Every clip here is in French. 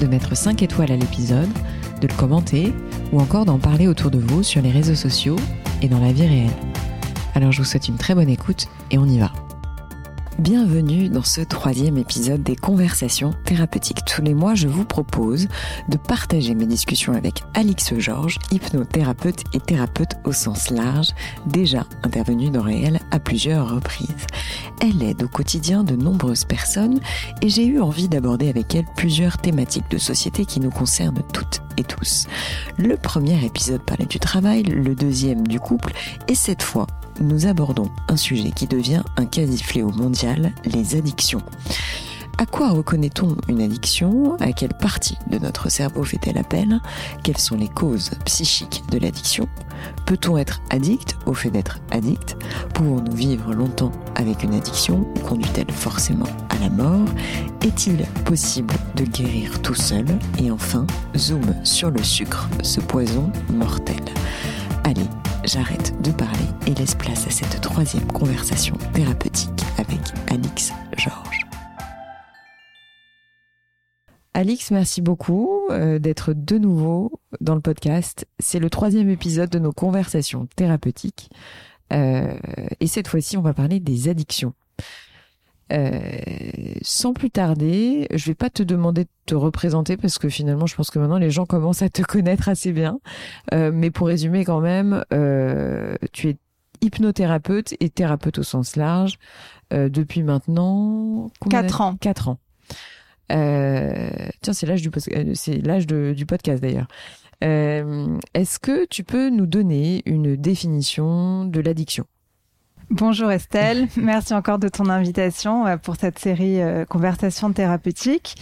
de mettre 5 étoiles à l'épisode, de le commenter ou encore d'en parler autour de vous sur les réseaux sociaux et dans la vie réelle. Alors je vous souhaite une très bonne écoute et on y va. Bienvenue dans ce troisième épisode des conversations thérapeutiques. Tous les mois, je vous propose de partager mes discussions avec Alix Georges, hypnothérapeute et thérapeute au sens large, déjà intervenue dans Réel à plusieurs reprises. Elle aide au quotidien de nombreuses personnes et j'ai eu envie d'aborder avec elle plusieurs thématiques de société qui nous concernent toutes tous. Le premier épisode parlait du travail, le deuxième du couple et cette fois nous abordons un sujet qui devient un quasi-fléau mondial, les addictions. À quoi reconnaît-on une addiction? À quelle partie de notre cerveau fait-elle appel? Quelles sont les causes psychiques de l'addiction? Peut-on être addict au fait d'être addict? Pouvons-nous vivre longtemps avec une addiction Conduit-elle forcément à la mort? Est-il possible de guérir tout seul? Et enfin, zoom sur le sucre, ce poison mortel. Allez, j'arrête de parler et laisse place à cette troisième conversation thérapeutique avec Alix Georges. Alix, merci beaucoup euh, d'être de nouveau dans le podcast. C'est le troisième épisode de nos conversations thérapeutiques. Euh, et cette fois-ci, on va parler des addictions. Euh, sans plus tarder, je vais pas te demander de te représenter parce que finalement, je pense que maintenant les gens commencent à te connaître assez bien. Euh, mais pour résumer quand même, euh, tu es hypnothérapeute et thérapeute au sens large depuis maintenant quatre ans. Quatre ans. Tiens, c'est l'âge du c'est l'âge du podcast d'ailleurs. Est-ce que tu peux nous donner une définition de l'addiction? Bonjour Estelle, merci encore de ton invitation euh, pour cette série euh, Conversation thérapeutique.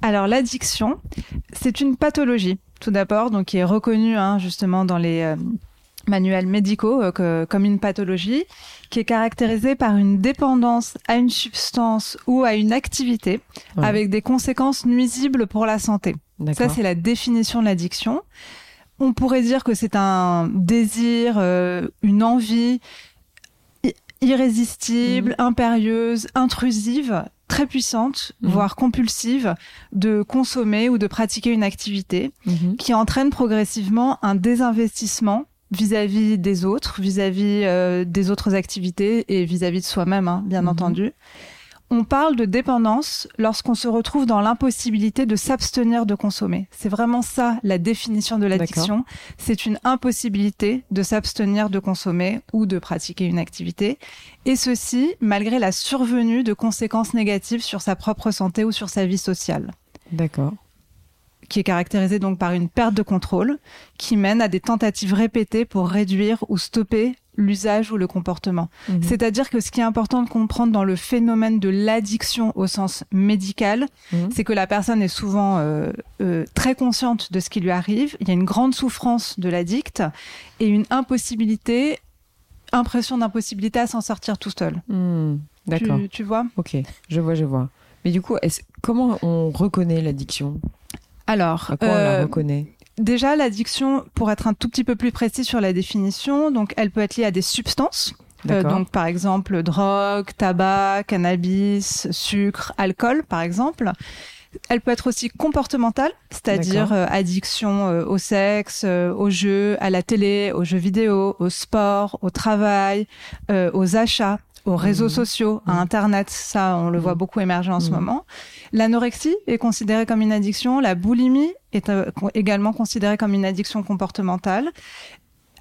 Alors l'addiction, c'est une pathologie tout d'abord, donc qui est reconnue hein, justement dans les euh, manuels médicaux comme une pathologie, qui est caractérisée par une dépendance à une substance ou à une activité avec des conséquences nuisibles pour la santé. Ça c'est la définition de l'addiction. On pourrait dire que c'est un désir, une envie irrésistible, mhm. impérieuse, intrusive, très puissante, mhm. voire compulsive, de consommer ou de pratiquer une activité mhm. qui entraîne progressivement un désinvestissement vis-à-vis des autres, vis-à-vis euh, des autres activités et vis-à-vis de soi-même, hein, bien entendu. On parle de dépendance lorsqu'on se retrouve dans l'impossibilité de s'abstenir de consommer. C'est vraiment ça la définition de l'addiction. C'est une impossibilité de s'abstenir de consommer ou de pratiquer une activité. Et ceci malgré la survenue de conséquences négatives sur sa propre santé ou sur sa vie sociale. D'accord qui est caractérisée donc par une perte de contrôle qui mène à des tentatives répétées pour réduire ou stopper l'usage ou le comportement. Mhm. C'est-à-dire que ce qui est important de comprendre dans le phénomène de l'addiction au sens médical, mhm. c'est que la personne est souvent euh, euh, très consciente de ce qui lui arrive. Il y a une grande souffrance de l'addict et une impossibilité, impression d'impossibilité à s'en sortir tout seul. Hmm, d'accord. Tu, vois? Ok, je vois, je vois. Mais du coup, comment on reconnaît l'addiction? Alors, à quoi on la euh, reconnaît Déjà, l'addiction, pour être un tout petit peu plus précis sur la définition, donc elle peut être liée à des substances. Euh, donc par exemple drogue, tabac, cannabis, sucre, alcool par exemple. Elle peut être aussi comportementale, c'est-à-dire euh, addiction euh, au sexe, au jeu, à la télé, aux jeux vidéo, au sport, au travail, aux achats aux réseaux mmh. sociaux, à mmh. Internet. Ça, on le voit mmh. beaucoup émerger en ce moment. L'anorexie est considérée comme une addiction. La boulimie est euh, également considérée comme une addiction comportementale,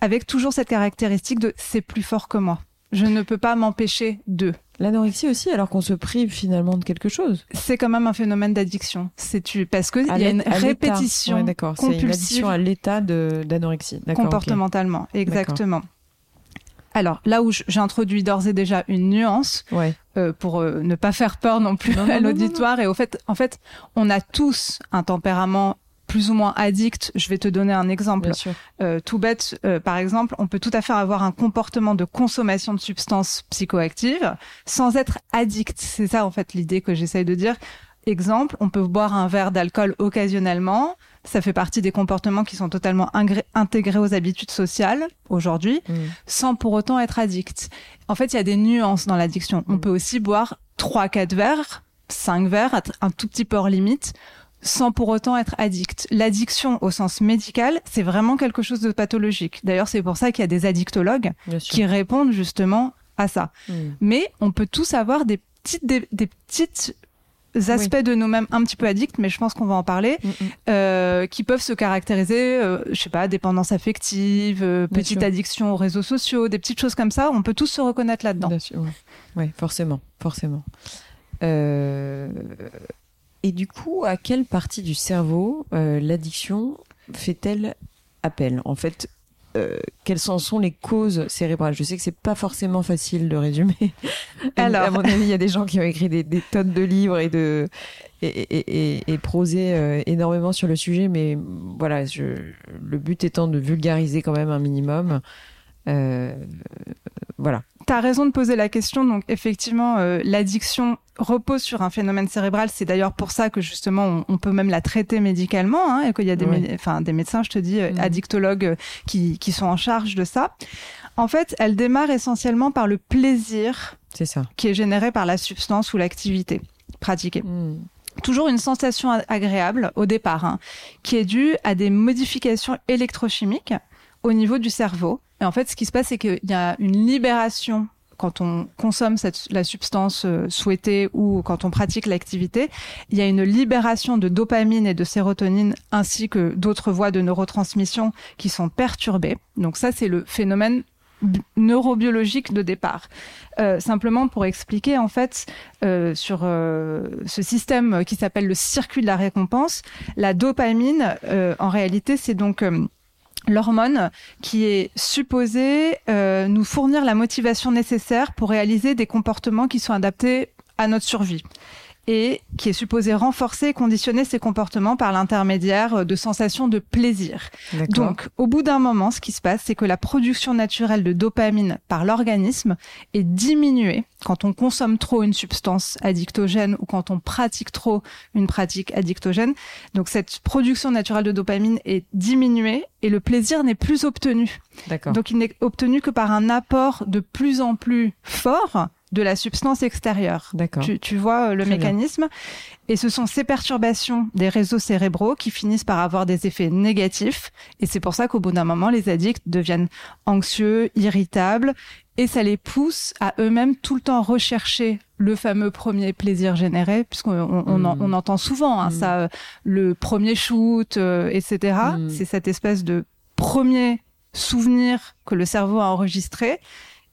avec toujours cette caractéristique de c'est plus fort que moi. Je ne peux pas m'empêcher de. L'anorexie aussi, alors qu'on se prive finalement de quelque chose. C'est quand même un phénomène d'addiction. C'est tu parce que il y a une répétition d'accord. C'est une addiction à l'état d'anorexie. Comportementalement, exactement. Alors là où j'introduis d'ores et déjà une nuance euh, pour euh, ne pas faire peur non plus à l'auditoire et au fait, en fait, on a tous un tempérament plus ou moins addict. Je vais te donner un exemple euh, tout bête. Euh, par exemple, on peut tout à fait avoir un comportement de consommation de substances psychoactives sans être addict. C'est ça en fait l'idée que j'essaye de dire. Exemple, on peut boire un verre d'alcool occasionnellement. Ça fait partie des comportements qui sont totalement intégrés aux habitudes sociales aujourd'hui, mm. sans pour autant être addict. En fait, il y a des nuances dans l'addiction. On mm. peut aussi boire trois, quatre verres, cinq verres, un tout petit peu hors limite, sans pour autant être addict. L'addiction au sens médical, c'est vraiment quelque chose de pathologique. D'ailleurs, c'est pour ça qu'il y a des addictologues qui répondent justement à ça. Mm. Mais on peut tous avoir des petites, des, petites aspects de nous-mêmes un petit peu addicts, mais je pense qu'on va en parler, mm, mm. Euh, qui peuvent se caractériser, euh, je sais pas, dépendance affective, euh, petite addiction aux réseaux sociaux, des petites choses comme ça. On peut tous se reconnaître là-dedans. Oui, ouais, forcément, forcément. Euh, et du coup, à quelle partie du cerveau l'addiction fait-elle appel? En fait, euh, quelles en sont les causes cérébrales Je sais que c'est pas forcément facile de résumer. Alors, à mon avis, il y a des gens qui ont écrit des, tonnes de livres et de et, et, prosé euh, énormément sur le sujet, mais voilà, je, le but étant de vulgariser quand même un minimum. Voilà. Tu as raison de poser la question. Donc, effectivement, l'addiction repose sur un phénomène cérébral. C'est d'ailleurs pour ça que justement on, peut même la traiter médicalement hein, et qu'il y a des, enfin, des médecins, je te dis, euh, mm. addictologues euh, qui, qui sont en charge de ça. En fait, elle démarre essentiellement par le plaisir ça. qui est généré par la substance ou l'activité pratiquée. Mm. Toujours une sensation agréable au départ, hein, qui est due à des modifications électrochimiques au niveau du cerveau. Et en fait, ce qui se passe, c'est qu'il y a une libération quand on consomme cette, la substance euh, souhaitée ou quand on pratique l'activité, il y a une libération de dopamine et de sérotonine ainsi que d'autres voies de neurotransmission qui sont perturbées. Donc ça, c'est le phénomène neurobiologique de départ. Euh, simplement pour expliquer en fait euh, sur euh, ce système qui s'appelle le circuit de la récompense, la dopamine en réalité c'est donc l'hormone qui est supposée euh, nous fournir la motivation nécessaire pour réaliser des comportements qui sont adaptés à notre survie et qui est supposé renforcer et conditionner ces comportements par l'intermédiaire de sensations de plaisir. Donc, au bout d'un moment, ce qui se passe, c'est que la production naturelle de dopamine par l'organisme est diminuée quand on consomme trop une substance addictogène ou quand on pratique trop une pratique addictogène. Donc, cette production naturelle de dopamine est diminuée et le plaisir n'est plus obtenu. Donc, il n'est obtenu que par un apport de plus en plus fort de la substance extérieure. Tu, tu vois euh, le mécanisme. Et ce sont ces perturbations des réseaux cérébraux qui finissent par avoir des effets négatifs. Et c'est pour ça qu'au bout d'un moment, les addicts deviennent anxieux, irritables, et ça les pousse à eux-mêmes tout le temps rechercher le fameux premier plaisir généré, puisqu'on on, hmm. entend souvent hein, hmm. ça, euh, le premier shoot, euh, etc. Hmm. C'est cette espèce de premier souvenir que le cerveau a enregistré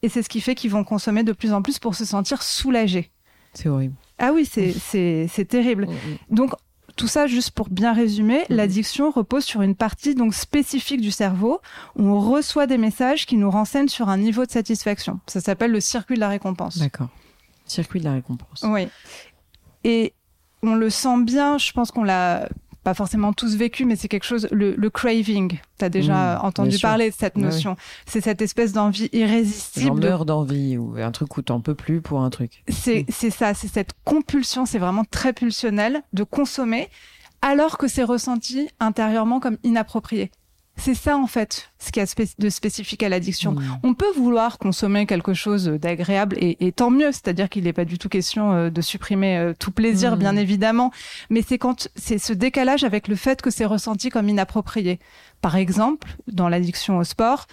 et c'est ce qui fait qu'ils vont consommer de plus en plus pour se sentir soulagés. C'est horrible. Ah oui, c'est terrible. Donc, tout ça, juste pour bien résumer, l'addiction repose sur une partie donc spécifique du cerveau où on reçoit des messages qui nous renseignent sur un niveau de satisfaction. Ça s'appelle le circuit de la récompense. D'accord. Circuit de la récompense. Oui. Et on le sent bien, je pense qu'on l'a pas forcément tous vécu, mais c'est quelque chose, le, le craving. Tu as déjà mmh, entendu parler de cette notion. C'est cette espèce d'envie irrésistible. Genre d'envie ou un truc où t'en peux plus pour un truc. C'est mmh. ça, c'est cette compulsion, c'est vraiment très pulsionnel de consommer alors que c'est ressenti intérieurement comme inapproprié. C'est ça en fait, ce qui a de spécifique à l'addiction. Mmh. On peut vouloir consommer quelque chose d'agréable et, tant mieux, c'est-à-dire qu'il n'est pas du tout question euh, de supprimer euh, tout plaisir, bien mmh. évidemment, mais c'est quand c'est ce décalage avec le fait que c'est ressenti comme inapproprié. Par exemple, dans l'addiction au sport,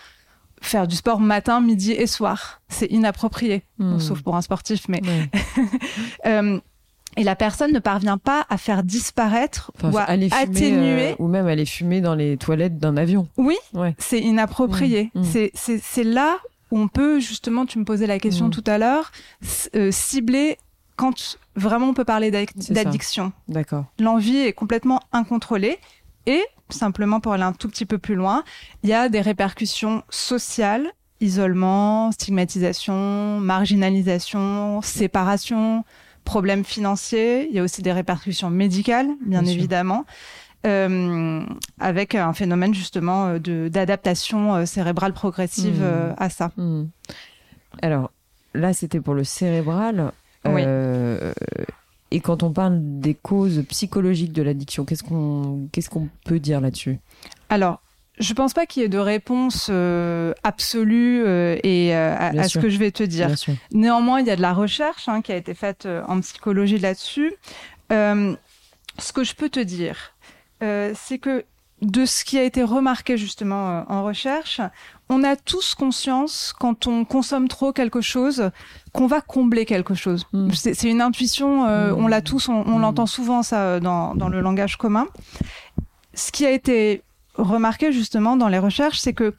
faire du sport matin, midi et soir, c'est inapproprié, mmh. sauf pour un sportif, mais euh, et la personne ne parvient pas à faire disparaître ou à atténuer. Euh, ou même aller fumer dans les toilettes d'un avion. Oui, c'est inapproprié. Mmh, mmh. C'est là où on peut, justement, tu me posais la question mmh. tout à l'heure, euh, cibler quand vraiment on peut parler d'addiction. D'accord. L'envie est complètement incontrôlée. Et, simplement pour aller un tout petit peu plus loin, il y a des répercussions sociales isolement, stigmatisation, marginalisation, séparation, problèmes financiers, il y a aussi des répercussions médicales, bien, évidemment. avec un phénomène justement d'adaptation cérébrale progressive mmh. à ça. Mmh. Alors là, c'était pour le cérébral. Oui. Et quand on parle des causes psychologiques de l'addiction, qu'est-ce qu'on qu'est-ce qu'on peut dire là-dessus? Alors, je pense pas qu'il y ait de réponse euh, absolue euh, et euh, à, ce que je vais te dire. Néanmoins, il y a de la recherche hein, qui a été faite en psychologie là-dessus. ce que je peux te dire, c'est que de ce qui a été remarqué justement en recherche, on a tous conscience quand on consomme trop quelque chose qu'on va combler quelque chose. Hmm. C'est une intuition, euh, on l'a hmm. tous, on, hmm. l'entend souvent ça dans, dans le langage commun. Ce qui a été remarqué justement dans les recherches, c'est que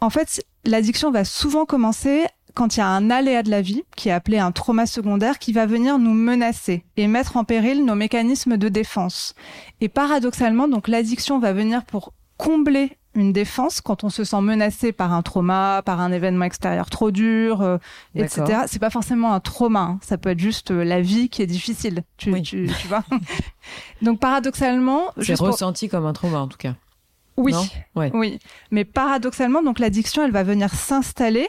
en fait, l'addiction va souvent commencer quand il y a un aléa de la vie, qui est appelé un trauma secondaire, qui va venir nous menacer et mettre en péril nos mécanismes de défense. Et paradoxalement, donc l'addiction va venir pour combler une défense quand on se sent menacé par un trauma, par un événement extérieur trop dur, euh, etc. C'est pas forcément un trauma, hein. ça peut être juste euh, la vie qui est difficile. Tu, tu, tu vois. Donc paradoxalement, c'est ressenti comme un trauma en tout cas. Oui, oui. Mais paradoxalement, donc l'addiction, elle va venir s'installer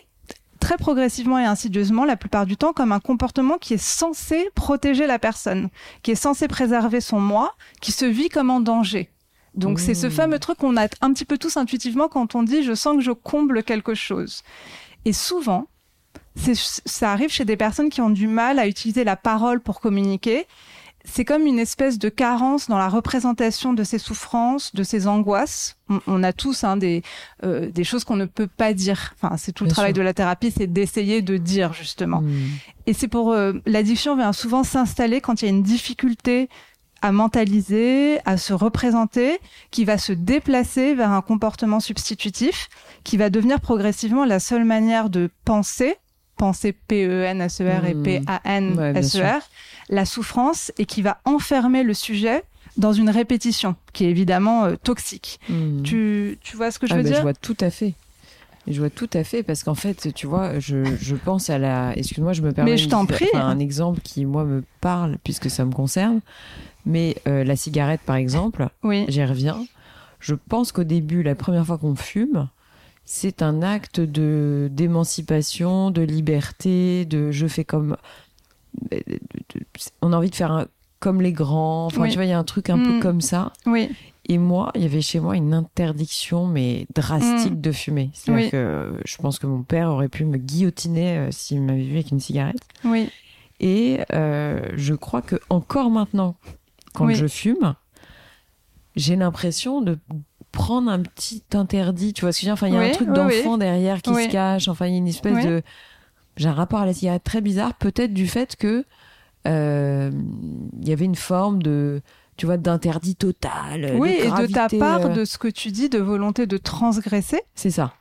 très progressivement et insidieusement la plupart du temps comme un comportement qui est censé protéger la personne, qui est censé préserver son moi, qui se vit comme en danger. Donc c'est ce mmh. fameux truc qu'on a un petit peu tous intuitivement quand on dit je sens que je comble quelque chose. Et souvent, ça arrive chez des personnes qui ont du mal à utiliser la parole pour communiquer. C'est comme une espèce de carence dans la représentation de ces souffrances, de ces angoisses. On, a tous hein, des, euh, des choses qu'on ne peut pas dire. Enfin, c'est tout le travail de la thérapie, c'est d'essayer de dire justement. Mmh. Et c'est pour euh, l'addiction vient souvent s'installer quand il y a une difficulté à mentaliser, à se représenter, qui va se déplacer vers un comportement substitutif, qui va devenir progressivement la seule manière de penser, penser P-E-N-S-E-R et hmm. P-A-N-S-E-R, la souffrance, et qui va enfermer le sujet dans une répétition, qui est évidemment euh, toxique. Hmm. Tu, tu vois ce que je ah veux ben, dire? Je vois tout à fait. Je vois tout à fait parce qu'en fait, tu vois, je, je pense à la. Excuse-moi, je me permets. Mais je t'en prie. Un exemple qui moi me parle puisque ça me concerne. Mais euh, la cigarette, par exemple, oui. j'y reviens. Je pense qu'au début, la première fois qu'on fume, c'est un acte de d'émancipation, de liberté, de je fais comme. On a envie de faire comme les grands. Enfin, tu vois, il y a un truc un peu mm. comme ça. Oui. Et moi, il y avait chez moi une interdiction, mais drastique mm. de fumer. C'est-à-dire que je pense que mon père aurait pu me guillotiner euh, s'il m'avait vu avec une cigarette. Oui. Et euh, je crois que encore maintenant, quand je fume, j'ai l'impression de prendre un petit interdit, tu vois ce que je veux dire? Enfin, il y a un truc d'enfant derrière qui se cache. Enfin, il y a une espèce de. J'ai un rapport à la cigarette très bizarre, peut-être du fait que euh, il y avait une forme de tu vois, d'interdit total. Oui, et de ta part, euh. de ce que tu dis, de volonté de transgresser. C'est ça.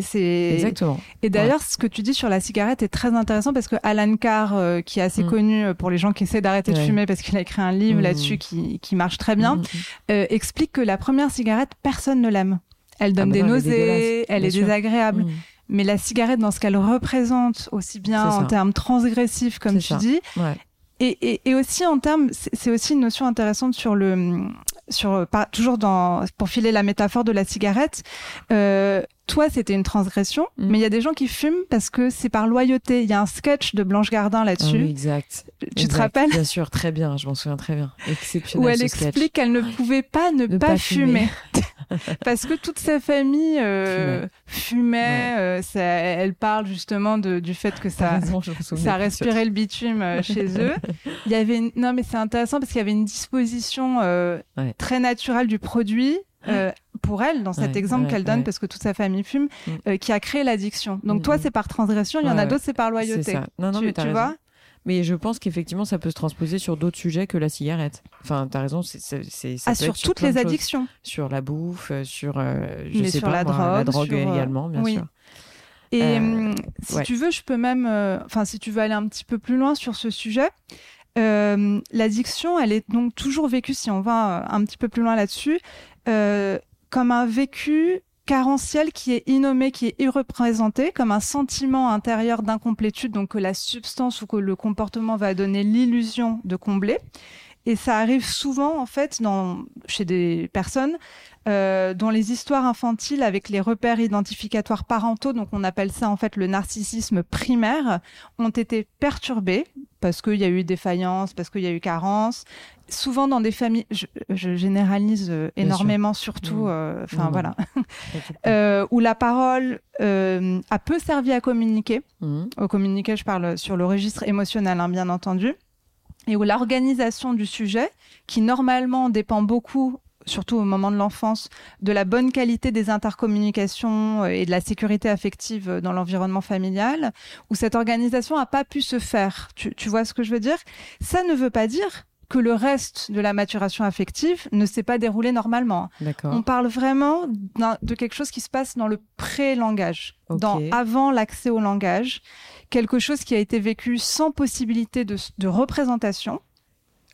C'est exactement. Et d'ailleurs, ce que tu dis sur la cigarette est très intéressant parce que Alan Carr, euh, qui est assez mm. connu euh, pour les gens qui essaient d'arrêter de fumer, parce qu'il a écrit un livre mm. là-dessus qui, qui marche très bien, mm, euh, explique que la première cigarette, personne ne l'aime. Elle donne ah bah des nausées, elle est, désagréable. Mais la cigarette, dans ce qu'elle représente, aussi bien en termes transgressifs, comme tu dis, et, et, et, aussi en termes, c'est aussi une notion intéressante sur le, sur pas, toujours dans pour filer la métaphore de la cigarette. Euh, toi, c'était une transgression, mm. mais il y a des gens qui fument parce que c'est par loyauté. Il y a un sketch de Blanche Gardin là-dessus. Exact. Tu te rappelles Bien sûr, très bien. Je m'en souviens très bien. Exceptionnel. Où elle explique qu'elle ne pouvait pas ne, pas, fumer. parce que toute sa famille euh, fumait. Euh, ça, elle parle justement de, du fait que ça, ça respirait le bitume euh, chez eux. Il y avait une... non mais c'est intéressant parce qu'il y avait une disposition très naturelle du produit euh, pour elle, dans cet exemple qu'elle donne, parce que toute sa famille fume, mm. euh, qui a créé l'addiction. Donc toi, mm, c'est par transgression, il y en a d'autres, c'est par loyauté. Ça. Non, non, tu, mais tu vois? Mais je pense qu'effectivement, ça peut se transposer sur d'autres sujets que la cigarette. Enfin, tu as raison, c'est ah, sur toutes les addictions. Sur la bouffe, euh, sur, je sais pas, la, drogue, la drogue également, bien sûr. Et si tu veux, je peux même, enfin, si tu veux aller un petit peu plus loin sur ce sujet, l'addiction, elle est donc toujours vécue, si on va un petit peu plus loin là-dessus, euh, comme un vécu carentiel qui est innommé, qui est irreprésenté, comme un sentiment intérieur d'incomplétude, donc que la substance ou que le comportement va donner l'illusion de combler. Et ça arrive souvent, en fait, dans, chez des personnes euh, dont les histoires infantiles avec les repères identificatoires parentaux, donc on appelle ça en fait le narcissisme primaire, ont été perturbées parce qu'il y a eu défaillance, parce qu'il y a eu carence. Souvent dans des familles, je, je généralise euh, énormément, surtout, mmh. euh, enfin voilà, euh, où la parole euh, a peu servi à communiquer. Mmh. Au communiquer, je parle sur le registre émotionnel, hein, bien entendu et où l'organisation du sujet, qui normalement dépend beaucoup surtout au moment de l'enfance, de la bonne qualité des intercommunications euh, et de la sécurité affective euh, dans l'environnement familial, où cette organisation n'a pas pu se faire. Tu, tu vois ce que je veux dire? Ça ne veut pas dire que le reste de la maturation affective ne s'est pas déroulé normalement. On parle vraiment de quelque chose qui se passe dans le pré-langage, dans avant l'accès au langage, quelque chose qui a été vécu sans possibilité de, de représentation.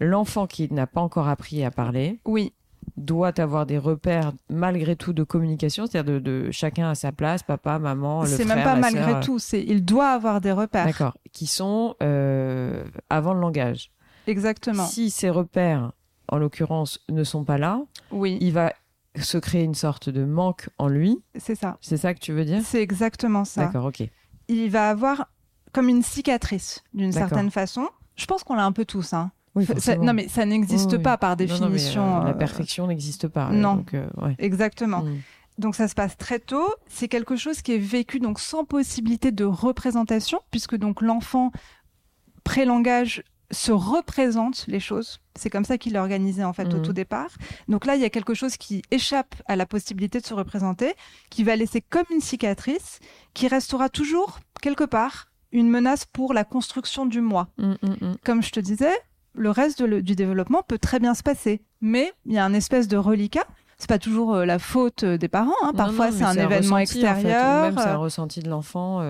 L'enfant qui n'a pas encore appris à parler. Oui doit avoir des repères malgré tout de communication, c'est-à-dire de, chacun à sa place, papa, maman, le frère, C'est même pas malgré tout, c'est il doit avoir des repères. D'accord, qui sont euh, avant le langage. Exactement. Si ces repères, en l'occurrence, ne sont pas là, oui. il va se créer une sorte de manque en lui. C'est ça. C'est ça que tu veux dire? C'est exactement ça. D'accord, ok. Il va avoir comme une cicatrice d'une certaine façon. Je pense qu'on l'a un peu tous, hein non, mais ça n'existe pas par définition. Euh, la euh, perfection n'existe pas. Non, donc, euh, exactement. Mm. Donc ça se passe très tôt. C'est quelque chose qui est vécu donc sans possibilité de représentation, puisque donc l'enfant pré-langage se représente les choses. C'est comme ça qu'il est organisé en fait au mm. tout départ. Donc là, il y a quelque chose qui échappe à la possibilité de se représenter, qui va laisser comme une cicatrice, qui restera toujours quelque part une menace pour la construction du moi. Mm, comme je te disais, le reste du développement peut très bien se passer. Mais il y a un espèce de reliquat. C'est pas toujours euh, la faute euh, des parents. Hein. Parfois, c'est un, événement extérieur. même c'est un euh, ressenti de l'enfant.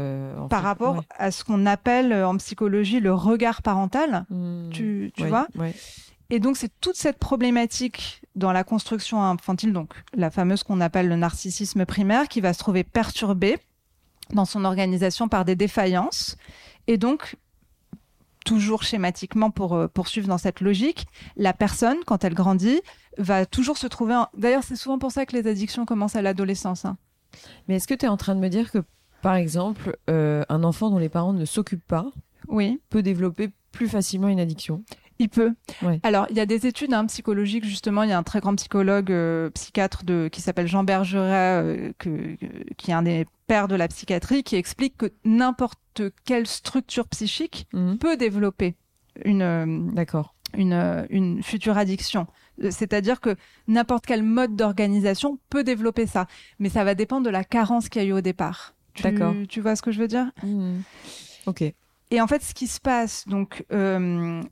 par rapport à ce qu'on appelle en psychologie le regard parental. Mmh. tu, tu vois Et donc, c'est toute cette problématique dans la construction infantile, donc la fameuse qu'on appelle le narcissisme primaire, qui va se trouver perturbée dans son organisation par des défaillances. Et donc, toujours schématiquement pour euh, poursuivre dans cette logique, la personne, quand elle grandit, va toujours se trouver... D'ailleurs, c'est souvent pour ça que les addictions commencent à l'adolescence. Hein. Mais est-ce que tu es en train de me dire que, par exemple, euh, un enfant dont les parents ne s'occupent pas oui. peut développer plus facilement une addiction? Il peut. Alors, il y a des études hein, psychologiques, justement. Il y a un très grand psychologue, euh, psychiatre de, qui s'appelle Jean Bergeret, euh, que, qui est un des pères de la psychiatrie, qui explique que n'importe quelle structure psychique mhm. peut développer une, euh, d'accord, une, une future addiction. C'est-à-dire que n'importe quel mode d'organisation peut développer ça, mais ça va dépendre de la carence qu'il y a eu au départ. D'accord. Tu vois ce que je veux dire? Mhm. Ok. Et en fait, ce qui se passe, donc, euh,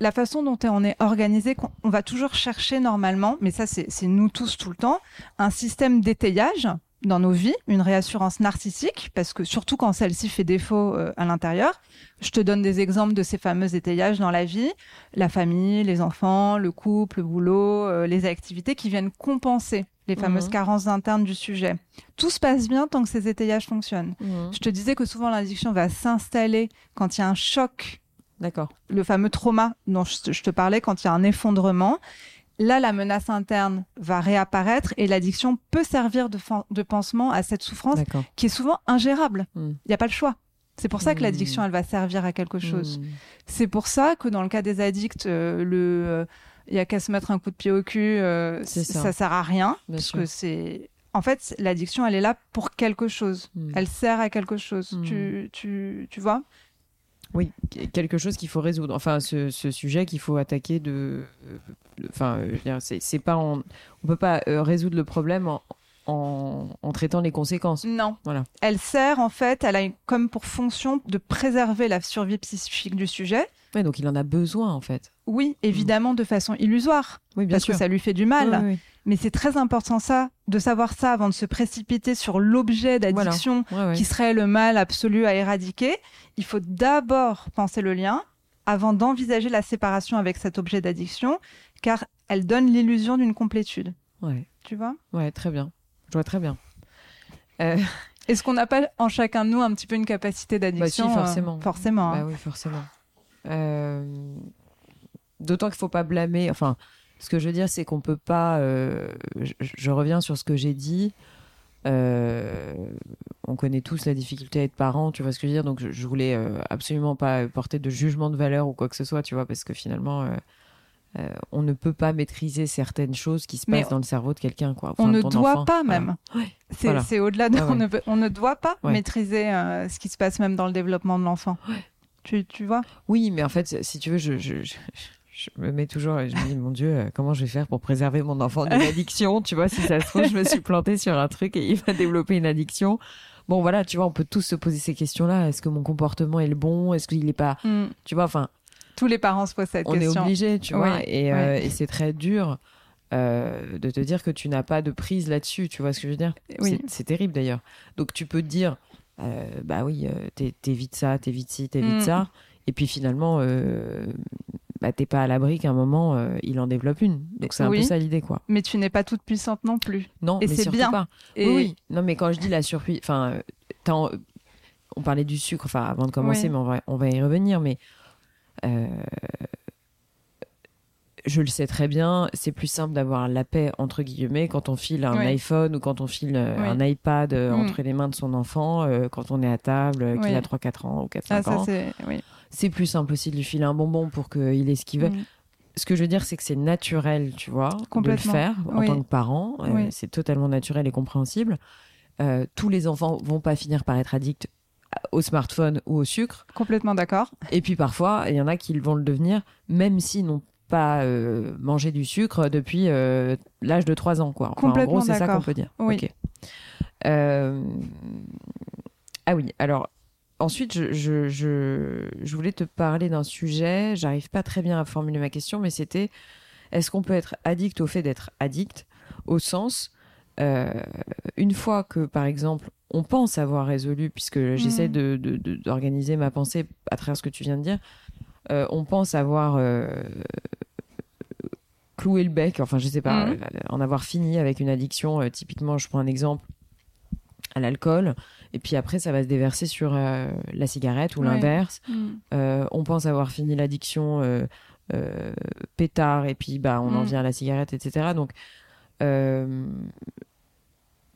la façon dont on est organisé, on va toujours chercher normalement, mais ça c'est nous tous tout le temps, un système d'étayage dans nos vies, une réassurance narcissique, parce que surtout quand celle-ci fait défaut euh, à l'intérieur. Je te donne des exemples de ces fameux étayages dans la vie, la famille, les enfants, le couple, le boulot, euh, les activités qui viennent compenser les fameuses mhm. carences internes du sujet. Tout se passe bien tant que ces étayages fonctionnent. Mhm. Je te disais que souvent l'addiction va s'installer quand il y a un choc D'accord. Le fameux trauma dont je te parlais quand il y a un effondrement. Là, la menace interne va réapparaître et l'addiction peut servir de, de, pansement à cette souffrance qui est souvent ingérable. Hmm. Il n'y a pas le choix. C'est pour ça que hmm. l'addiction, elle va servir à quelque chose. Hmm. C'est pour ça que dans le cas des addicts, euh, le euh, il y a qu'à se mettre un coup de pied au cul, euh, ça. ça sert à rien parce que c'est en fait l'addiction, elle est là pour quelque chose. Elle sert à quelque chose. Tu, tu, tu vois? Oui, quelque chose qu'il faut résoudre. Enfin, ce, sujet qu'il faut attaquer de. Enfin, euh, c'est pas. On, on peut pas euh, résoudre le problème en, en, traitant les conséquences. Non. Voilà. Elle sert en fait, elle a comme pour fonction de préserver la survie psychique du sujet. Oui, donc il en a besoin en fait. Oui, évidemment de façon illusoire. Oui, bien parce sûr. que ça lui fait du mal. Mais c'est très important ça, de savoir ça avant de se précipiter sur l'objet d'addiction qui serait le mal absolu à éradiquer. Il faut d'abord penser le lien avant d'envisager la séparation avec cet objet d'addiction, car elle donne l'illusion d'une complétude. Ouais. Tu vois? Ouais, très bien. Je vois très bien. Euh... Est-ce qu'on n'a pas en chacun de nous un petit peu une capacité d'addiction bah, si, forcément. forcément. Bah, oui, forcément. Euh... d'autant qu'il faut pas blâmer. Enfin, ce que je veux dire, c'est qu'on peut pas. Je, je, reviens sur ce que j'ai dit. on connaît tous la difficulté à être parent, tu vois ce que je veux dire? Donc, je, je voulais absolument pas porter de jugement de valeur ou quoi que ce soit, tu vois, parce que finalement euh, on ne peut pas maîtriser certaines choses qui se passent dans le cerveau de quelqu'un. Quoi. on ne doit pas même. C'est au-delà de. on, ne, doit pas maîtriser euh, ce qui se passe même dans le développement de l'enfant. Tu, tu, vois? Oui, mais en fait, si tu veux, je, je, me mets toujours, je me dis, mon Dieu, euh, comment je vais faire pour préserver mon enfant d'une addiction? Tu vois, si ça se trouve, je me suis plantée sur un truc et il va développer une addiction. Bon, voilà, tu vois, on peut tous se poser ces questions-là. Est-ce que mon comportement est le bon? Est-ce qu'il n'est pas. Mm. Tu vois, enfin, tous les parents se posent cette on question. On est obligé, tu vois, euh, et, c'est très dur euh, de te dire que tu n'as pas de prise là-dessus, tu vois ce que je veux dire? C'est terrible d'ailleurs. Donc tu peux te dire, euh, bah oui, t'évites ça, t'évites ci, t'évites mm. ça, et puis finalement, bah, t'es pas à l'abri qu'à un moment, il en développe une. Donc c'est un peu ça l'idée, quoi. Mais tu n'es pas toute puissante non plus. Non, et c'est bien. Pas. Oui, Non, mais quand je dis la surpuissance, enfin, on parlait du sucre, enfin avant de commencer, mais on va, on va y revenir, mais euh, je le sais très bien, c'est plus simple d'avoir la paix entre guillemets quand on file un iPhone ou quand on file euh, un iPad euh, mm. entre les mains de son enfant, quand on est à table, qu'il a 3-4 ans ou 4-5 ah, ans. C'est plus simple aussi de lui filer un bonbon pour qu'il ait ce qu'il veut. Mm. Ce que je veux dire, c'est que c'est naturel, tu vois, de le faire en tant que parent. c'est totalement naturel et compréhensible. tous les enfants vont pas finir par être addicts au smartphone ou au sucre. Complètement d'accord. Et puis parfois, il y en a qui vont le devenir, même s'ils n'ont pas euh, mangé du sucre depuis euh, l'âge de 3 ans. Quoi. Complètement en gros, c'est ça qu'on peut dire. Oui. Euh, ah oui, alors ensuite, je, je, je, je voulais te parler d'un sujet, j'arrive pas très bien à formuler ma question, mais c'était est-ce qu'on peut être addict au fait d'être addict? Au sens, une fois que par exemple on pense avoir résolu, puisque j'essaie mm. de, d'organiser ma pensée à travers ce que tu viens de dire, euh, on pense avoir euh, cloué le bec, enfin je sais pas, mm. euh, en avoir fini avec une addiction. typiquement, je prends un exemple à l'alcool, et puis après ça va se déverser sur la cigarette ou l'inverse. Mm. on pense avoir fini l'addiction pétard, et puis bah on en vient à la cigarette, etc. Donc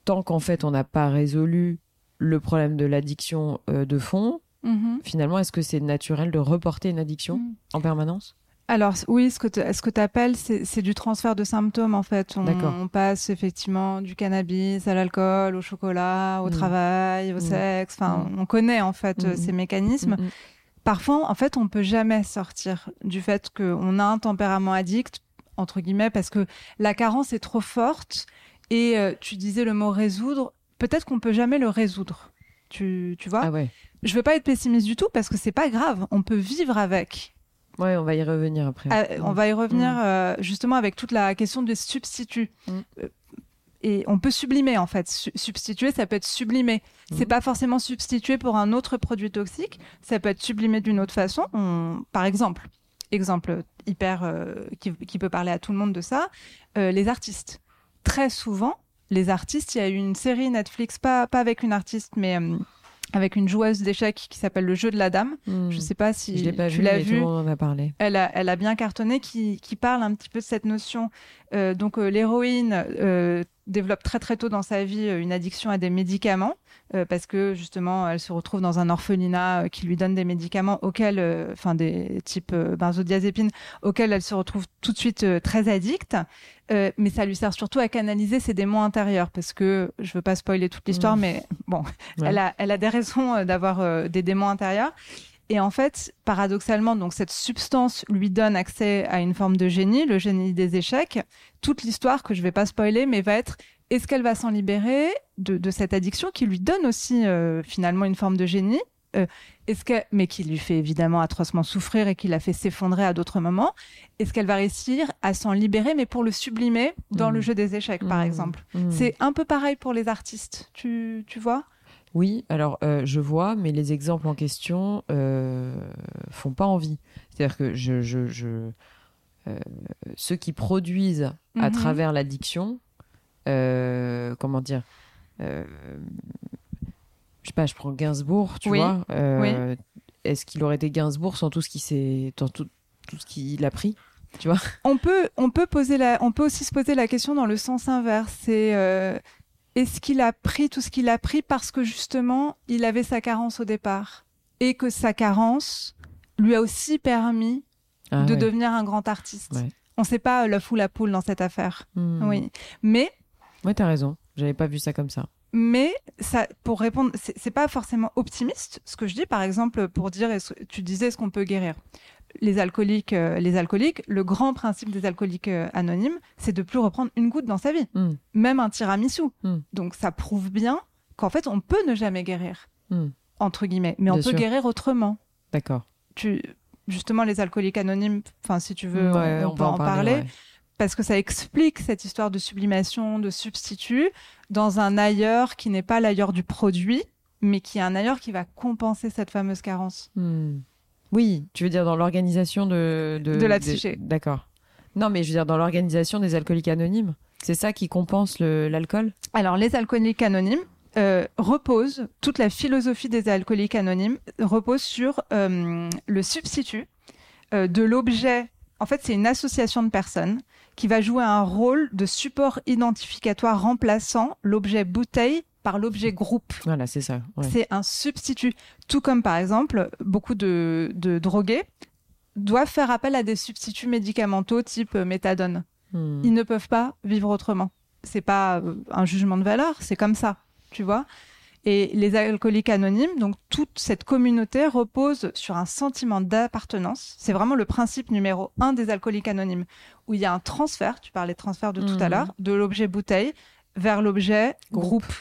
tant qu'en fait on n'a pas résolu le problème de l'addiction euh, de fond, mhm. finalement, est-ce que c'est naturel de reporter une addiction mhm. en permanence? Alors oui, ce que tu appelles, c'est du transfert de symptômes en fait. On, on, passe effectivement du cannabis à l'alcool, au chocolat, au mhm. travail, au sexe. Enfin, on connaît en fait ces mécanismes. Parfois, en fait, on peut jamais sortir du fait qu'on a un tempérament addict entre guillemets parce que la carence est trop forte et euh, tu disais le mot résoudre, peut-être qu'on peut jamais le résoudre. Tu, tu vois ah ouais. Je veux pas être pessimiste du tout parce que c'est pas grave, on peut vivre avec. Ouais, on va y revenir après. Ah, on va y revenir mm. euh, justement avec toute la question des substituts. Mm. Euh, et on peut sublimer en fait. substituer, ça peut être sublimé. Mm. C'est pas forcément substituer pour un autre produit toxique. Ça peut être sublimé d'une autre façon. Par exemple, exemple hyper qui, qui, peut parler à tout le monde de ça, les artistes très souvent, les artistes, il y a eu une série Netflix, pas, pas avec une artiste, mais euh, avec une joueuse d'échecs qui s'appelle Le jeu de la dame. Hmm. Je sais pas si je pas tu l'as vu. Tout en a parlé. Elle a, elle a bien cartonné, qui, qui parle un petit peu de cette notion. Euh, donc euh, l'héroïne développe très très tôt dans sa vie une addiction à des médicaments euh, parce que justement elle se retrouve dans un orphelinat euh, qui lui donne des médicaments auxquels, euh, enfin des types benzodiazépines auxquels elle se retrouve tout de suite très addicte. mais ça lui sert surtout à canaliser ses démons intérieurs parce que je veux pas spoiler toute l'histoire, mmh. mais bon, elle a elle a des raisons d'avoir des démons intérieurs. Et en fait, paradoxalement, donc cette substance lui donne accès à une forme de génie, le génie des échecs. Toute l'histoire que je vais pas spoiler, mais va être est-ce qu'elle va s'en libérer de, cette addiction qui lui donne aussi euh, finalement une forme de génie euh, est-ce que, mais qui lui fait évidemment atrocement souffrir et qui l'a fait s'effondrer à d'autres moments. Est-ce qu'elle va réussir à s'en libérer, mais pour le sublimer dans le mmh. jeu des échecs, par mmh. exemple? Mmh. C'est un peu pareil pour les artistes, tu, tu vois? Oui, alors euh, je vois, mais les exemples en question font pas envie. C'est-à-dire que je, je, je ceux qui produisent à travers l'addiction euh, comment dire euh, je sais pas, je prends Gainsbourg, tu vois. Euh, est-ce qu'il aurait été Gainsbourg sans tout ce qui s'est, tout, tout ce qu'il a pris tu vois? On peut, on peut poser la, on peut aussi se poser la question dans le sens inverse. C'est euh, est-ce qu'il a pris tout ce qu'il a pris parce que justement il avait sa carence au départ et que sa carence lui a aussi permis ah de devenir un grand artiste? On ne sait pas le fou la poule dans cette affaire. Hmm. Oui, mais. Ouais, t'as raison. J'avais pas vu ça comme ça mais ça, pour répondre, c'est pas forcément optimiste ce que je dis. Par exemple, pour dire, tu disais, est-ce qu'on peut guérir? Les alcooliques, euh, les alcooliques, le grand principe des alcooliques euh, anonymes, c'est de plus reprendre une goutte dans sa vie, hmm. même un tiramisu. Mm. Donc ça prouve bien qu'en fait, on peut ne jamais guérir, hmm. entre guillemets, mais on peut guérir autrement. D'accord. Tu, justement, les alcooliques anonymes, enfin, si tu veux, on, peut en, parler parce que ça explique cette histoire de sublimation, de substitut, dans un ailleurs qui n'est pas l'ailleurs du produit, mais qui est un ailleurs qui va compenser cette fameuse carence. Oui, tu veux dire dans l'organisation de, de, la psyché. D'accord. Non, mais je veux dire dans l'organisation des alcooliques anonymes. C'est ça qui compense l'alcool? Alors, les alcooliques anonymes euh, reposent, toute la philosophie des alcooliques anonymes repose sur euh, le substitut euh, de l'objet. En fait, c'est une association de personnes qui va jouer un rôle de support identificatoire remplaçant l'objet bouteille par l'objet groupe. Voilà, c'est ça. C'est un substitut. Tout comme par exemple, beaucoup de, drogués doivent faire appel à des substituts médicamentaux type méthadone. Hmm. Ils ne peuvent pas vivre autrement. C'est pas euh, un jugement de valeur, c'est comme ça, tu vois. Et les alcooliques anonymes, donc toute cette communauté repose sur un sentiment d'appartenance. C'est vraiment le principe numéro un des alcooliques anonymes, où il y a un transfert, tu parlais de transfert de tout à mhm. l'heure, de l'objet bouteille vers l'objet groupe.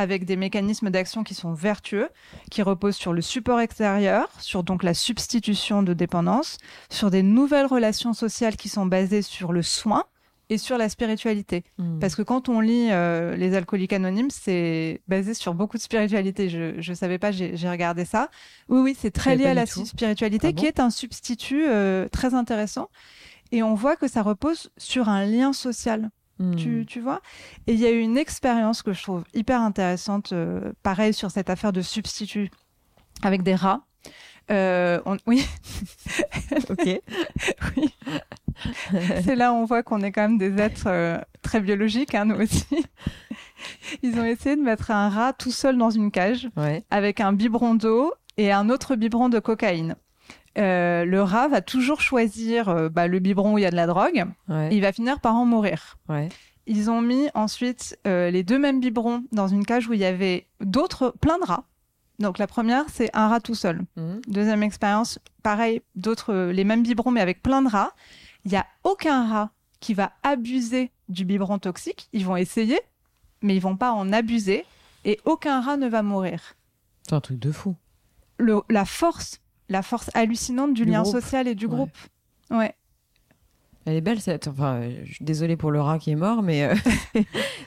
Avec des mécanismes d'action qui sont vertueux, qui reposent sur le support extérieur, sur donc la substitution de dépendance, sur des nouvelles relations sociales qui sont basées sur le soin, et sur la spiritualité. Hmm. Parce que quand on lit euh, Les alcooliques anonymes, c'est basé sur beaucoup de spiritualité. Je ne savais pas, j'ai regardé ça. Oui, oui, c'est très lié à la spiritualité, ah qui est un substitut euh, très intéressant. Et on voit que ça repose sur un lien social. Hmm. Tu, tu, vois Et il y a eu une expérience que je trouve hyper intéressante, euh, pareil sur cette affaire de substitut avec des rats. oui. ok. oui. c'est là où on voit qu'on est quand même des êtres euh, très biologiques, hein, nous aussi. Ils ont essayé de mettre un rat tout seul dans une cage avec un biberon d'eau et un autre biberon de cocaïne. Euh, le rat va toujours choisir euh, bah, le biberon où il y a de la drogue. il va finir par en mourir. Ils ont mis ensuite les deux mêmes biberons dans une cage où il y avait d'autres, plein de rats. Donc la première, c'est un rat tout seul. Mmh. Deuxième expérience, pareil, d'autres, les mêmes biberons mais avec plein de rats. Il n'y a aucun rat qui va abuser du biberon toxique. Ils vont essayer, mais ils vont pas en abuser et aucun rat ne va mourir. C'est un truc de fou. Le, la force, la force hallucinante du, lien social et du groupe. Ouais. Elle est belle cette. Enfin, je suis désolée pour le rat qui est mort, mais euh,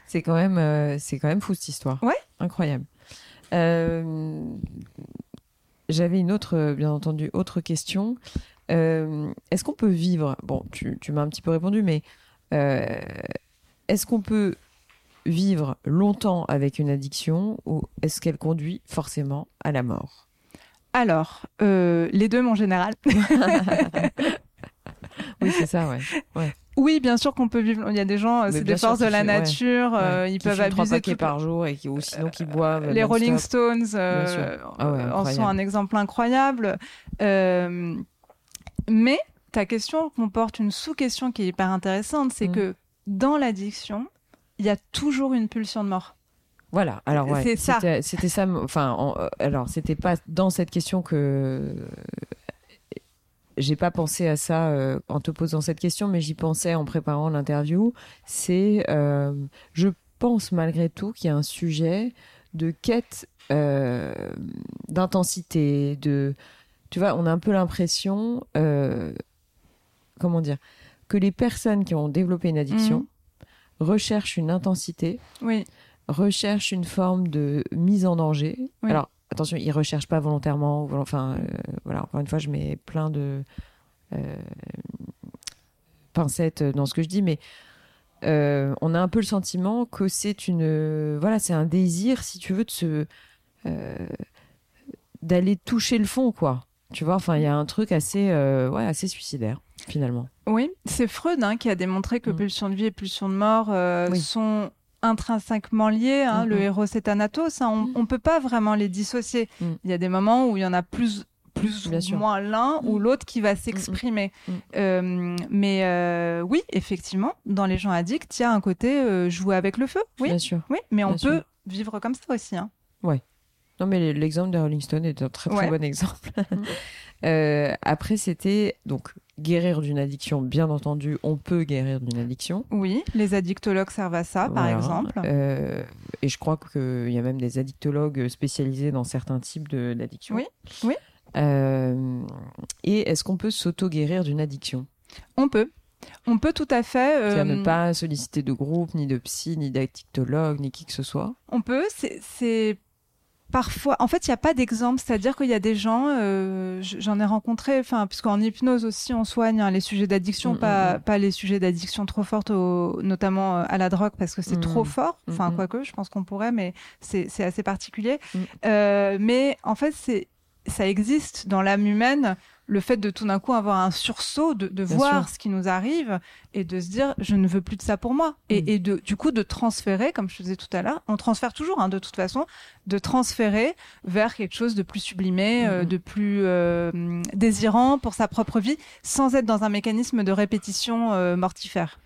c'est quand même, euh, c'est quand même fou cette histoire. Ouais. Incroyable. Euh, j'avais une autre, bien entendu, autre question. Euh, est-ce qu'on peut vivre Bon, tu, m'as un petit peu répondu, mais euh, est-ce qu'on peut vivre longtemps avec une addiction ou est-ce qu'elle conduit forcément à la mort? Alors, euh, les deux, mon général. oui, c'est ça, ouais. Oui, bien sûr qu'on peut vivre. Il y a des gens, c'est des forces de la nature, ils peuvent abuser trois par jour et qui, ou sinon qui boivent. Les Rolling Stones ah en sont un exemple incroyable. Mais ta question comporte une sous-question qui est hyper intéressante, c'est mm. que dans l'addiction, il y a toujours une pulsion de mort. Voilà. Alors ouais, c'est ça. C'était ça. Enfin, euh, alors c'était pas dans cette question que j'ai pas pensé à ça euh, en te posant cette question, mais j'y pensais en préparant l'interview. C'est, euh, je pense malgré tout qu'il y a un sujet de quête d'intensité, de tu vois, on a un peu l'impression, euh, comment dire, que les personnes qui ont développé une addiction mhm. recherchent une intensité, oui. Recherchent une forme de mise en danger. Alors, attention, ils recherchent pas volontairement, enfin, euh, voilà, encore une fois, je mets plein de euh, pincettes dans ce que je dis, mais on a un peu le sentiment que c'est une, voilà, c'est un désir, si tu veux, de se d'aller toucher le fond, quoi. Tu vois, enfin, il y a un truc assez, euh, ouais, assez suicidaire. finalement. Oui, c'est Freud hein, qui a démontré que mm. pulsion de vie et pulsion de mort euh, sont intrinsèquement liés. Hein, Le mm-hmm. héros c'est Thanatos. Hein, on ne peut pas vraiment les dissocier. Mm. Il y a des moments où il y en a plus plus ou moins l'un ou l'autre qui va s'exprimer. Euh, mais euh, oui, effectivement, dans les gens addicts, il y a un côté jouer avec le feu. Oui, Bien sûr. Oui, mais on peut vivre comme ça aussi. Hein. Ouais. Non, mais l'exemple de Rolling Stone est un très très bon exemple. Euh, après, c'était donc guérir d'une addiction. Bien entendu, on peut guérir d'une addiction. Oui, les addictologues servent à ça, par exemple. Euh, et je crois qu'il y a même des addictologues spécialisés dans certains types d'addiction. Oui, oui. Euh, et est-ce qu'on peut s'auto-guérir d'une addiction? On peut. On peut tout à fait. Euh... ne pas solliciter de groupe, ni de psy, ni d'addictologue, ni qui que ce soit? On peut. C'est parfois, en fait, il n'y a pas d'exemple, c'est-à-dire qu'il y a des gens, euh, j'en ai rencontré, enfin, puisqu'en hypnose aussi, on soigne hein, les sujets d'addiction, mm, pas, mm, mm. pas les sujets d'addiction trop fortes, notamment euh, à la drogue, parce que c'est trop fort. Enfin, quoique, je pense qu'on pourrait, mais c'est assez particulier. Euh, mais en fait, c'est ça existe dans l'âme humaine le fait de tout d'un coup avoir un sursaut, de, voir ce qui nous arrive et de se dire je ne veux plus de ça pour moi. Et, mm. de, du coup de transférer, comme je te disais tout à l'heure, on transfère toujours hein, de toute façon, de transférer vers quelque chose de plus sublimé, euh, mm. de plus euh, désirant pour sa propre vie, sans être dans un mécanisme de répétition euh, mortifère.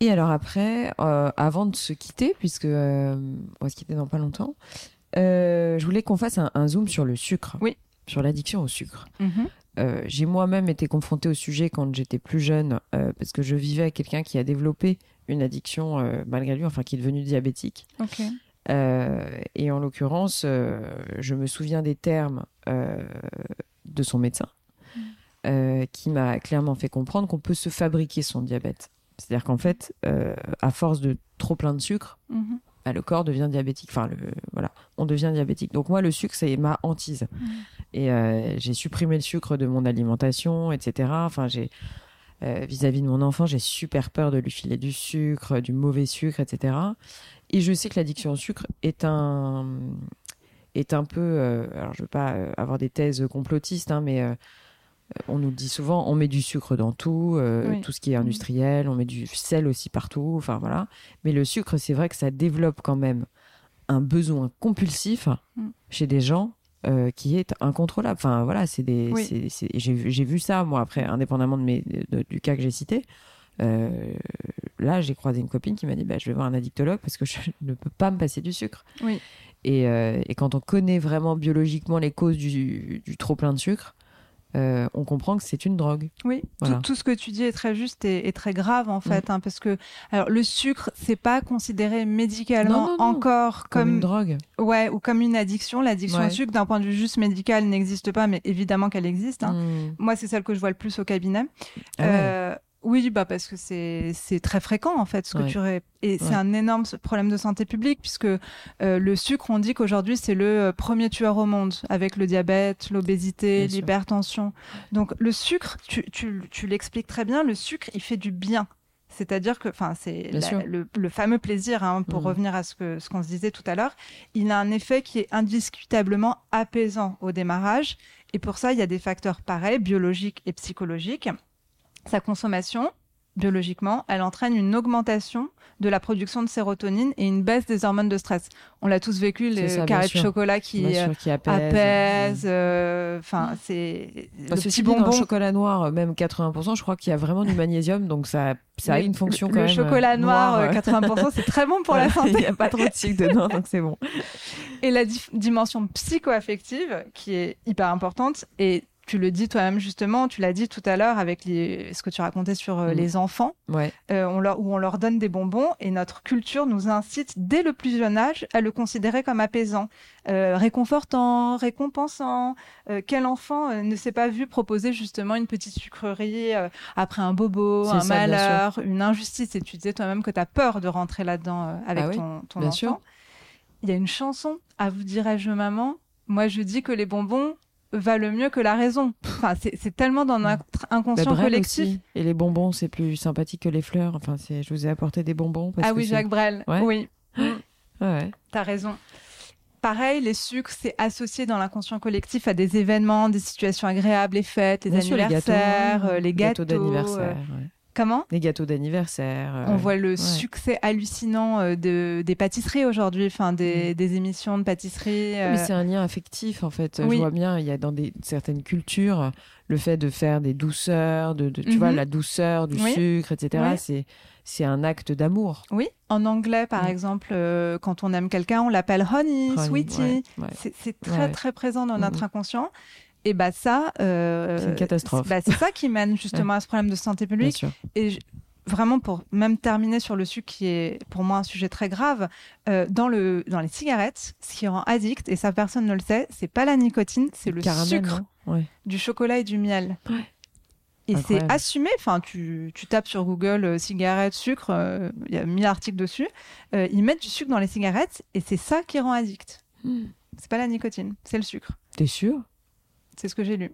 Et alors après, avant de se quitter, puisque on va se quitter dans pas longtemps, euh, je voulais qu'on fasse un, zoom sur le sucre. Oui. Sur l'addiction au sucre. Mhm. Euh, j'ai moi-même été confrontée au sujet quand j'étais plus jeune, euh, parce que je vivais avec quelqu'un qui a développé une addiction malgré lui, enfin qui est devenu diabétique. et en l'occurrence, je me souviens des termes de son médecin, mhm. qui m'a clairement fait comprendre qu'on peut se fabriquer son diabète. C'est-à-dire qu'en fait, à force de trop plein de sucre, mhm. Bah, le corps devient diabétique. Enfin, le, voilà, on devient diabétique. Donc moi, le sucre, c'est ma hantise. Mmh. Et euh, j'ai supprimé le sucre de mon alimentation, etc. Enfin, j'ai euh, vis-à-vis de mon enfant, j'ai super peur de lui filer du sucre, du mauvais sucre, etc. Et je sais que l'addiction au sucre est un est un peu. Euh, alors, je veux pas avoir des thèses complotistes, hein, mais on nous dit souvent, on met du sucre dans tout, euh, tout ce qui est industriel, on met du sel aussi partout, enfin voilà. Mais le sucre, c'est vrai que ça développe quand même un besoin compulsif mm. chez des gens euh, qui est incontrôlable. Enfin voilà, c'est des, j'ai vu ça moi après, indépendamment de mes, du cas que j'ai cité. là, j'ai croisé une copine qui m'a dit bah, Je vais voir un addictologue parce que je ne peux pas me passer du sucre. Et, et, quand on connaît vraiment biologiquement les causes du, du trop plein de sucre, euh, on comprend que c'est une drogue. Oui, tout, ce que tu dis est très juste et, très grave en fait, mm. hein, parce que alors le sucre, c'est pas considéré médicalement encore comme, une drogue. Ouais, ou comme une addiction. L'addiction au sucre, d'un point de vue juste médical, n'existe pas, mais évidemment qu'elle existe. Hein. Mm. Moi, c'est celle que je vois le plus au cabinet. Ah euh, oui, bah parce que c'est c'est très fréquent en fait ce que tu et c'est un énorme problème de santé publique puisque euh, le sucre, on dit qu'aujourd'hui c'est le euh, premier tueur au monde avec le diabète, l'obésité, l'hypertension. Donc le sucre, tu tu, tu l'expliques très bien, le sucre il fait du bien. C'est-à-dire que, enfin, c'est le, le, fameux plaisir, hein, pour mmh. revenir à ce que ce qu'on se disait tout à l'heure. Il a un effet qui est indiscutablement apaisant au démarrage, et pour ça, il y a des facteurs pareils, biologiques et psychologiques sa consommation, biologiquement, elle entraîne une augmentation de la production de sérotonine et une baisse des hormones de stress. On l'a tous vécu, les carrés de chocolat qui, euh, apaisent. Euh, enfin, c'est le petit bonbon. Dans le chocolat noir, même 80%, je crois qu'il y a vraiment du magnésium, donc ça, ça a une fonction quand même. Le chocolat euh, noir, 80%, c'est très bon pour la santé. Il n'y a pas trop de sucre dedans, donc c'est bon. Et la dimension psycho-affective, qui est hyper importante, et tu le dis toi-même justement, tu l'as dit tout à l'heure avec ce que tu racontais sur euh, mm. les enfants, ouais. euh, on leur, où on leur donne des bonbons et notre culture nous incite dès le plus jeune âge à le considérer comme apaisant, euh, réconfortant, récompensant. Euh, quel enfant ne s'est pas vu proposer justement une petite sucrerie après un bobo, un malheur, une injustice Et tu disais toi-même que tu as peur de rentrer là-dedans avec ah ton, ton enfant. Il y a une chanson, à vous dirais-je maman, moi je dis que les bonbons valent mieux que la raison. Enfin, c'est tellement dans notre inconscient collectif. Et les bonbons, c'est plus sympathique que les fleurs. Enfin, je vous ai apporté des bonbons. ah oui, Jacques Brel. Oui. Ouais. T'as raison. pareil, les sucres, c'est associé dans l'inconscient collectif à des événements, des situations agréables, les fêtes, les anniversaires, les gâteaux, d'anniversaire. Comment Les gâteaux d'anniversaire. On voit le succès hallucinant de, des pâtisseries aujourd'hui, enfin des, mm. des, émissions de pâtisserie. Mais c'est un lien affectif en fait. Je vois bien, il y a dans des, certaines cultures le fait de faire des douceurs, de, tu vois, mhm. la douceur du sucre, etc. C'est c'est un acte d'amour. Oui. En anglais, par mm. exemple, euh, quand on aime quelqu'un, on l'appelle honey, sweetie. C'est très très présent dans notre inconscient. Et bah ça, euh, c'est une catastrophe. Bah, c'est ça qui mène justement à ce problème de santé publique. Et vraiment pour même terminer sur le sucre qui est pour moi un sujet très grave euh, dans le dans les cigarettes ce qui rend addict et ça personne ne le sait c'est pas la nicotine c'est le sucre du chocolat et du miel. Et c'est assumé enfin tu, tu, tapes sur Google euh, cigarettes sucre euh, il y a mille articles dessus ils mettent du sucre dans les cigarettes et c'est ça qui rend addict. Hmm. c'est pas la nicotine c'est le sucre. T'es sûr? C'est ce que j'ai lu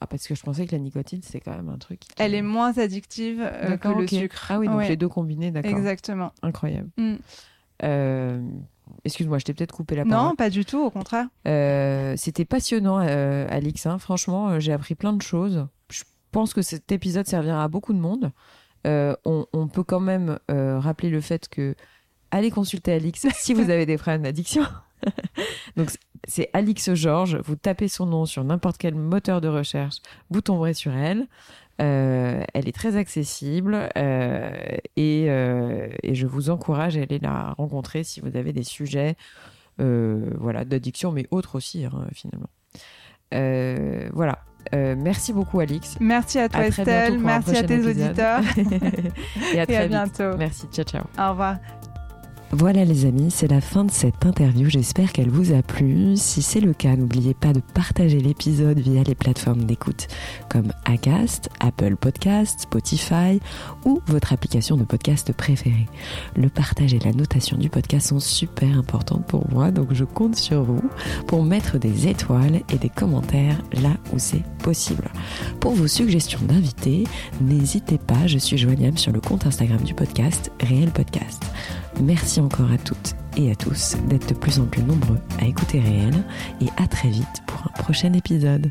ah, parce que je pensais que la nicotine, c'est quand même un truc. Elle est moins addictive euh, que le sucre. Ah oui, donc les deux combinés, d'accord. Exactement. Incroyable. Mm. Euh, excuse-moi, je t'ai peut-être coupé la parole. Non, pas du tout, au contraire. Euh, c'était passionnant, Alix. Hein. Franchement, j'ai appris plein de choses. Je pense que cet épisode servira à beaucoup de monde. On, on, peut quand même rappeler le fait que allez consulter Alix si vous avez des problèmes d'addiction. Donc c'est Alix Georges. Vous tapez son nom sur n'importe quel moteur de recherche, vous tomberez sur elle. Euh, elle est très accessible euh, euh, et, je vous encourage à aller la rencontrer si vous avez des sujets voilà, d'addiction, mais autres aussi, hein, finalement. voilà. merci beaucoup, Alix. Merci à toi, Estelle. Merci à tes auditeurs. et à très bientôt. Merci. Ciao, ciao. Au revoir. Voilà les amis, c'est la fin de cette interview. J'espère qu'elle vous a plu. Si c'est le cas, n'oubliez pas de partager l'épisode via les plateformes d'écoute comme Acast, Apple Podcast, Spotify ou votre application de podcast préférée. Le partage et la notation du podcast sont super importantes pour moi, donc je compte sur vous pour mettre des étoiles et des commentaires là où c'est possible. Pour vos suggestions d'invités, n'hésitez pas, je suis joignable sur le compte Instagram du podcast, Réel Podcast. Merci encore à toutes et à tous d'être de plus en plus nombreux à écouter Réel et à très vite pour un prochain épisode.